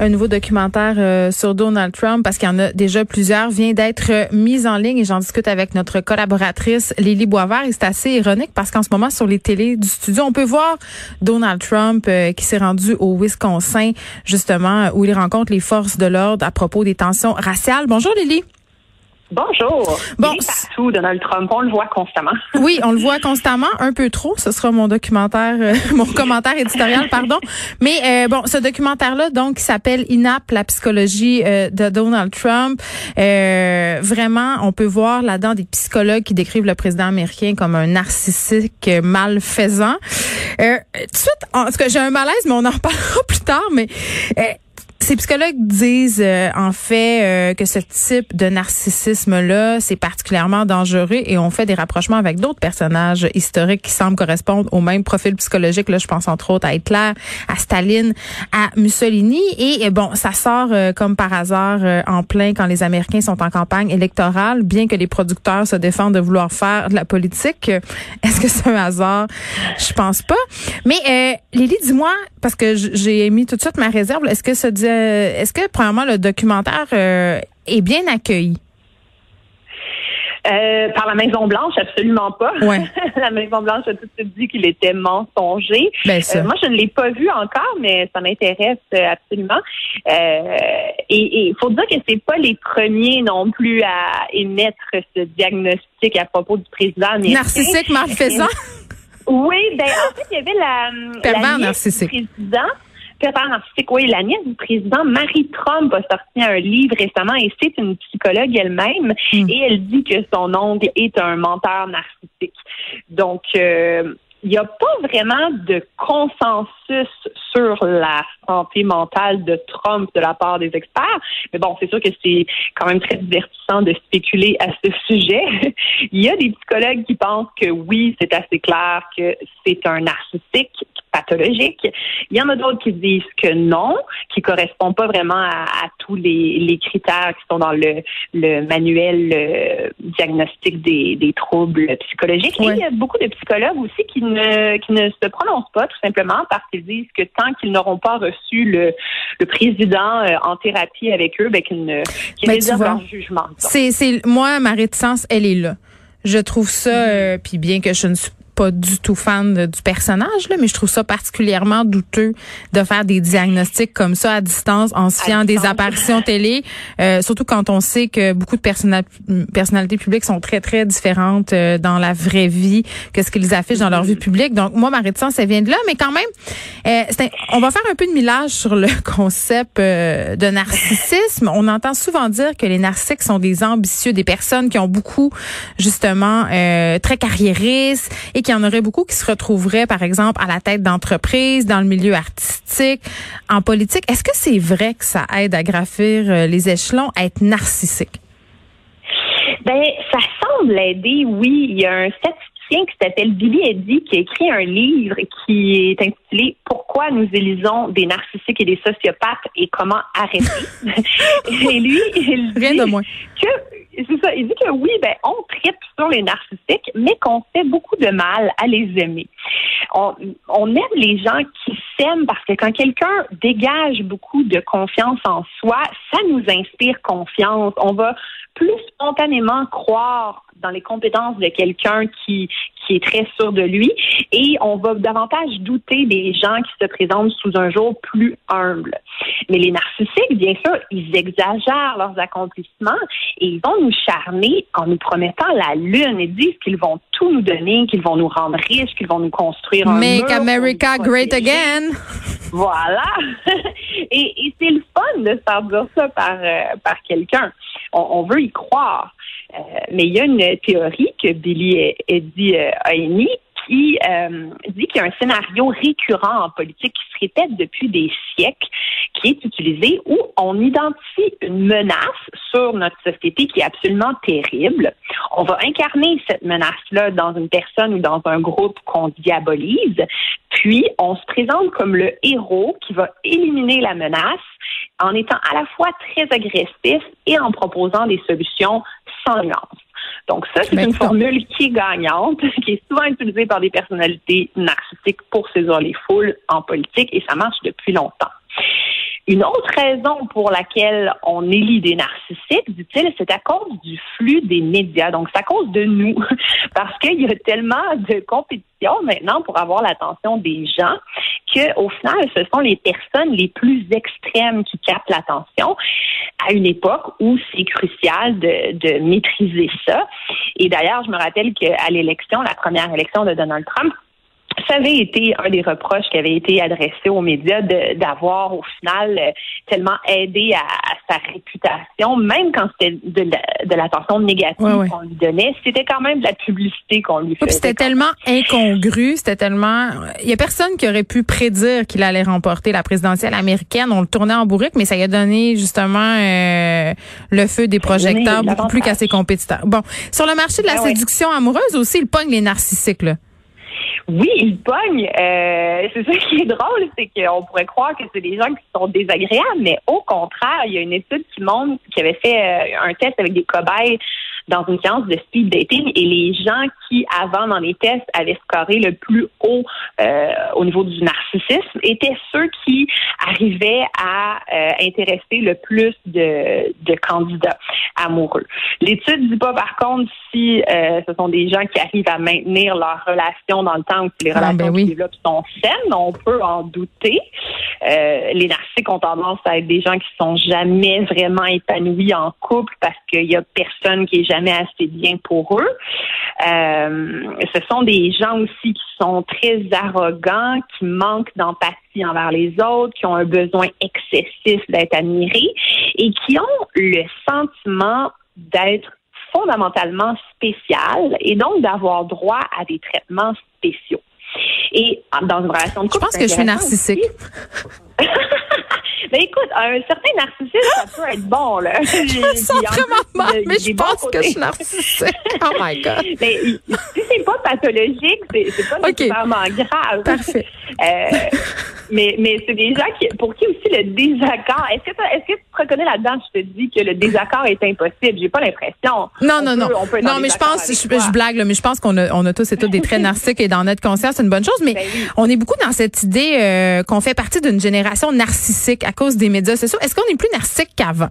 Un nouveau documentaire euh, sur Donald Trump, parce qu'il y en a déjà plusieurs, vient d'être euh, mis en ligne et j'en discute avec notre collaboratrice Lily Boisvert. Et c'est assez ironique parce qu'en ce moment, sur les télés du studio, on peut voir Donald Trump euh, qui s'est rendu au Wisconsin, justement, où il rencontre les forces de l'ordre à propos des tensions raciales. Bonjour Lily. Bonjour. Bon, il est partout, Donald Trump. On le voit constamment. Oui, on le voit constamment, un peu trop. Ce sera mon documentaire, euh, mon commentaire éditorial, pardon. Mais euh, bon, ce documentaire-là, donc, s'appelle INAP, la psychologie euh, de Donald Trump. vraiment, on peut voir là-dedans des psychologues qui décrivent le président américain comme un narcissique malfaisant. tout de suite, en tout cas, j'ai un malaise, mais on en parlera plus tard. Mais ces psychologues disent euh, en fait euh, que ce type de narcissisme-là, c'est particulièrement dangereux et on fait des rapprochements avec d'autres personnages historiques qui semblent correspondre au même profil psychologique. Là, je pense entre autres à Hitler, à Staline, à Mussolini. Et, bon, ça sort euh, comme par hasard en plein quand les Américains sont en campagne électorale, bien que les producteurs se défendent de vouloir faire de la politique. Est-ce que c'est un hasard? Je pense pas. Mais Lily, dis-moi, parce que j'ai mis tout de suite ma réserve, est-ce que ce euh, est-ce que, premièrement, le documentaire euh, est bien accueilli? Euh, par la Maison Blanche, absolument pas. la Maison Blanche a tout de suite dit qu'il était mensonger. Ben, moi, je ne l'ai pas vu encore, mais ça m'intéresse absolument. et il faut dire que c'est pas les premiers non plus à émettre ce diagnostic à propos du président Narcissique malfaisant. oui, ben en fait, il y avait la, Pervers narcissique. président narcissique. Oui, la nièce du président, Marie Trump, a sorti un livre récemment et c'est une psychologue elle-même hmm. et elle dit que son oncle est un menteur narcissique. Donc, euh, il n'y a pas vraiment de consensus sur la santé mentale de Trump de la part des experts. Mais bon, c'est sûr que c'est quand même très divertissant de spéculer à ce sujet. il y a des psychologues qui pensent que oui, c'est assez clair que c'est un narcissique pathologique. Il y en a d'autres qui disent que non, qui correspondent pas vraiment à, tous les, critères qui sont dans le, manuel euh, diagnostic des, troubles psychologiques. Et il y a beaucoup de psychologues aussi qui ne, qui ne se prononcent pas tout simplement parce qu'ils disent que tant qu'ils n'auront pas reçu le, président euh, en thérapie avec eux, ben, qu'ils ne qu'ils ben, leur jugement. C'est, c'est moi ma réticence, elle est là. Je trouve ça, mm-hmm. euh, puis bien que je ne suis pas du tout fan du personnage, là, mais je trouve ça particulièrement douteux de faire des diagnostics comme ça à distance en se fiant des apparitions télé, euh, surtout quand on sait que beaucoup de personnalités publiques sont très, très différentes euh, dans la vraie vie que ce qu'ils affichent dans leur vie publique. Donc, moi, ma réticence, elle vient de là, mais quand même, euh, on va faire un peu de millage sur le concept de narcissisme. On entend souvent dire que les narcissiques sont des ambitieux, des personnes qui ont beaucoup, justement, très carriéristes et qu'il y en aurait beaucoup qui se retrouveraient, par exemple, à la tête d'entreprises, dans le milieu artistique, en politique. Est-ce que c'est vrai que ça aide à graffir euh, les échelons, à être narcissique? Ben, ça semble aider, oui. Il y a un qui s'appelle Billy Eddy qui a écrit un livre qui est intitulé Pourquoi nous élisons des narcissiques et des sociopathes et comment arrêter. et lui, il dit que c'est ça. Il dit que oui, ben, on tripe sur les narcissiques, mais qu'on fait beaucoup de mal à les aimer. On, on aime les gens qui s'aiment parce que quand quelqu'un dégage beaucoup de confiance en soi, ça nous inspire confiance. On va plus spontanément croire dans les compétences de quelqu'un qui, qui est très sûr de lui et on va davantage douter des gens qui se présentent sous un jour plus humble. Mais les narcissiques, bien sûr, ils exagèrent leurs accomplissements et ils vont nous charmer en nous promettant la lune et disent qu'ils vont tout nous donner, qu'ils vont nous rendre riches, qu'ils vont nous construire un Make mur, America great again. Voilà. et et c'est le fun de se faire dire ça par, euh, par quelqu'un. On, veut y croire. Euh, mais il y a une théorie que Billy Eddie euh, a émise qui euh, dit qu'il y a un scénario récurrent en politique qui se répète depuis des siècles, qui est utilisé où on identifie une menace sur notre société qui est absolument terrible. On va incarner cette menace-là dans une personne ou dans un groupe qu'on diabolise, puis on se présente comme le héros qui va éliminer la menace en étant à la fois très agressif et en proposant des solutions sans. Donc ça, c'est une formule qui est gagnante, qui est souvent utilisée par des personnalités narcissiques pour saisir les foules en politique et ça marche depuis longtemps. Une autre raison pour laquelle on élit des narcissiques, dit-il, c'est à cause du flux des médias. Donc, c'est à cause de nous. Parce qu'il y a tellement de compétition maintenant pour avoir l'attention des gens qu'au final, ce sont les personnes les plus extrêmes qui captent l'attention à une époque où c'est crucial de, de maîtriser ça. Et d'ailleurs, je me rappelle qu'à l'élection, la première élection de Donald Trump, ça avait été un des reproches qui avait été adressé aux médias de- d'avoir au final euh, tellement aidé à, à sa réputation, même quand c'était de, la- de l'attention négative Ouais, ouais. qu'on lui donnait, c'était quand même de la publicité qu'on lui faisait. c'était tellement incongru, c'était tellement. Il y a personne qui aurait pu prédire qu'il allait remporter la présidentielle américaine. On le tournait en bourrique, mais ça lui a donné justement euh, le feu des projecteurs beaucoup plus qu'à ses compétiteurs. Bon, sur le marché de la ouais. séduction amoureuse aussi, il pogne les narcissiques. Là. Oui, il pogne. Euh, c'est ça qui est drôle, c'est qu'on pourrait croire que c'est des gens qui sont désagréables, mais au contraire, il y a une étude qui montre qui avait fait euh, un test avec des cobayes dans une séance de speed dating et les gens qui, avant dans les tests, avaient scoré le plus haut euh, au niveau du narcissisme étaient ceux qui arrivaient à euh, intéresser le plus de, de candidats amoureux. L'étude dit pas par contre si euh, ce sont des gens qui arrivent à maintenir leur relation dans le temps ou si les Ah, relations ben oui. qui développent sont saines, on peut en douter. Euh, les narcissiques ont tendance à être des gens qui sont jamais vraiment épanouis en couple parce qu'il y a personne qui est jamais assez bien pour eux. Euh, ce sont des gens aussi qui sont très arrogants, qui manquent d'empathie envers les autres, qui ont un besoin excessif d'être admirés et qui ont le sentiment d'être fondamentalement spécial et donc d'avoir droit à des traitements spéciaux. Et dans une relation de Je couple, pense c'est que je suis narcissique. aussi. Ben écoute, un certain narcissisme, ça peut être bon, là. Je me sens vraiment mal, mais je pense que je suis narcissique. Oh my God. Mais si c'est pas pathologique, c'est pas Ok. nécessairement grave. Parfait. Euh, mais mais c'est des gens qui, pour qui aussi le désaccord. Est-ce que, est-ce que tu te reconnais là-dedans? Je te dis que le désaccord est impossible? J'ai pas l'impression. Non, On non, non. peut Non, mais je pense, je, je blague, là, mais je pense qu'on a, on a tous et toutes des traits narcissiques et dans notre conscience, c'est une bonne chose. Mais Ben oui. on est beaucoup dans cette idée euh, qu'on fait partie d'une génération narcissique à cause des médias sociaux. Est-ce qu'on est plus narcissique qu'avant?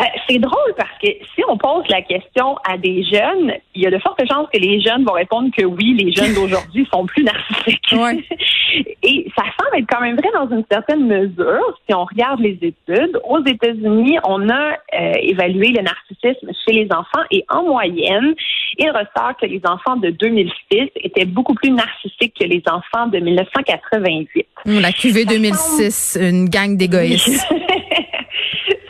Euh, c'est drôle parce que si on pose la question à des jeunes, il y a de fortes chances que les jeunes vont répondre que oui, les jeunes d'aujourd'hui sont plus narcissiques. Ouais. Et ça semble être quand même vrai dans une certaine mesure si on regarde les études. Aux États-Unis, on a euh, évalué le narcissisme chez les enfants et en moyenne, il ressort que les enfants de 2006 étaient beaucoup plus narcissiques que les enfants de 1988. Hum, La QV 2006, une gang d'égoïstes.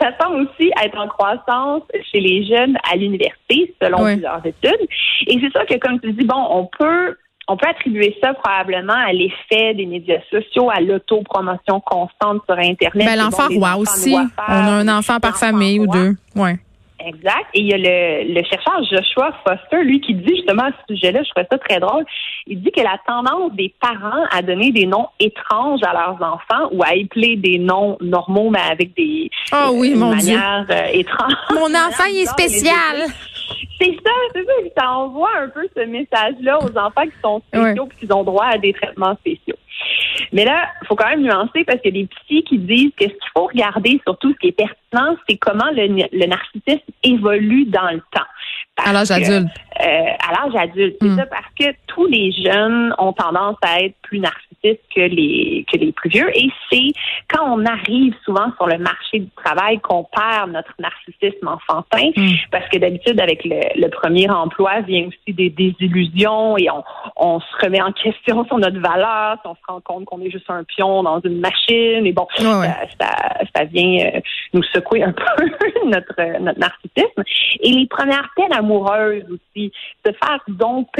ça semble aussi être en croissance chez les jeunes à l'université, selon Ouais. plusieurs études. Et c'est ça que, comme tu dis, bon, on peut on peut attribuer ça probablement à l'effet des médias sociaux, à l'autopromotion constante sur Internet. Ben, l'enfant bon, roi aussi. On a un enfant par famille ou deux. Ouais. Exact. Et il y a le, le chercheur Joshua Foster, lui, qui dit justement à ce sujet-là, je trouvais ça très drôle, il dit que la tendance des parents à donner des noms étranges à leurs enfants ou à épeler des noms normaux, mais avec des Oh oui, euh, mon Dieu. manières euh, étranges. Mon enfant, il est spécial. C'est ça, c'est ça. Ça envoie un peu ce message-là aux enfants qui sont spéciaux puis qui ont droit à des traitements spéciaux. Mais là, il faut quand même nuancer parce qu'il y a des psys qui disent que ce qu'il faut regarder, surtout ce qui est pertinent, c'est comment le, le narcissisme évolue dans le temps. Parce À l'âge adulte. Euh, à l'âge adulte, c'est Mm. ça, parce que tous les jeunes ont tendance à être plus narcissistes que les que les plus vieux. Et c'est quand on arrive souvent sur le marché du travail qu'on perd notre narcissisme enfantin, Mm. parce que d'habitude, avec le, le premier emploi, vient aussi des désillusions et on, on se remet en question sur notre valeur, si on se rend compte qu'on est juste un pion dans une machine, et bon, Ouais, ouais. Ça, ça, ça vient euh, nous secouer un peu notre, notre narcissisme. Et les premières peines amoureuses aussi, se faire dompter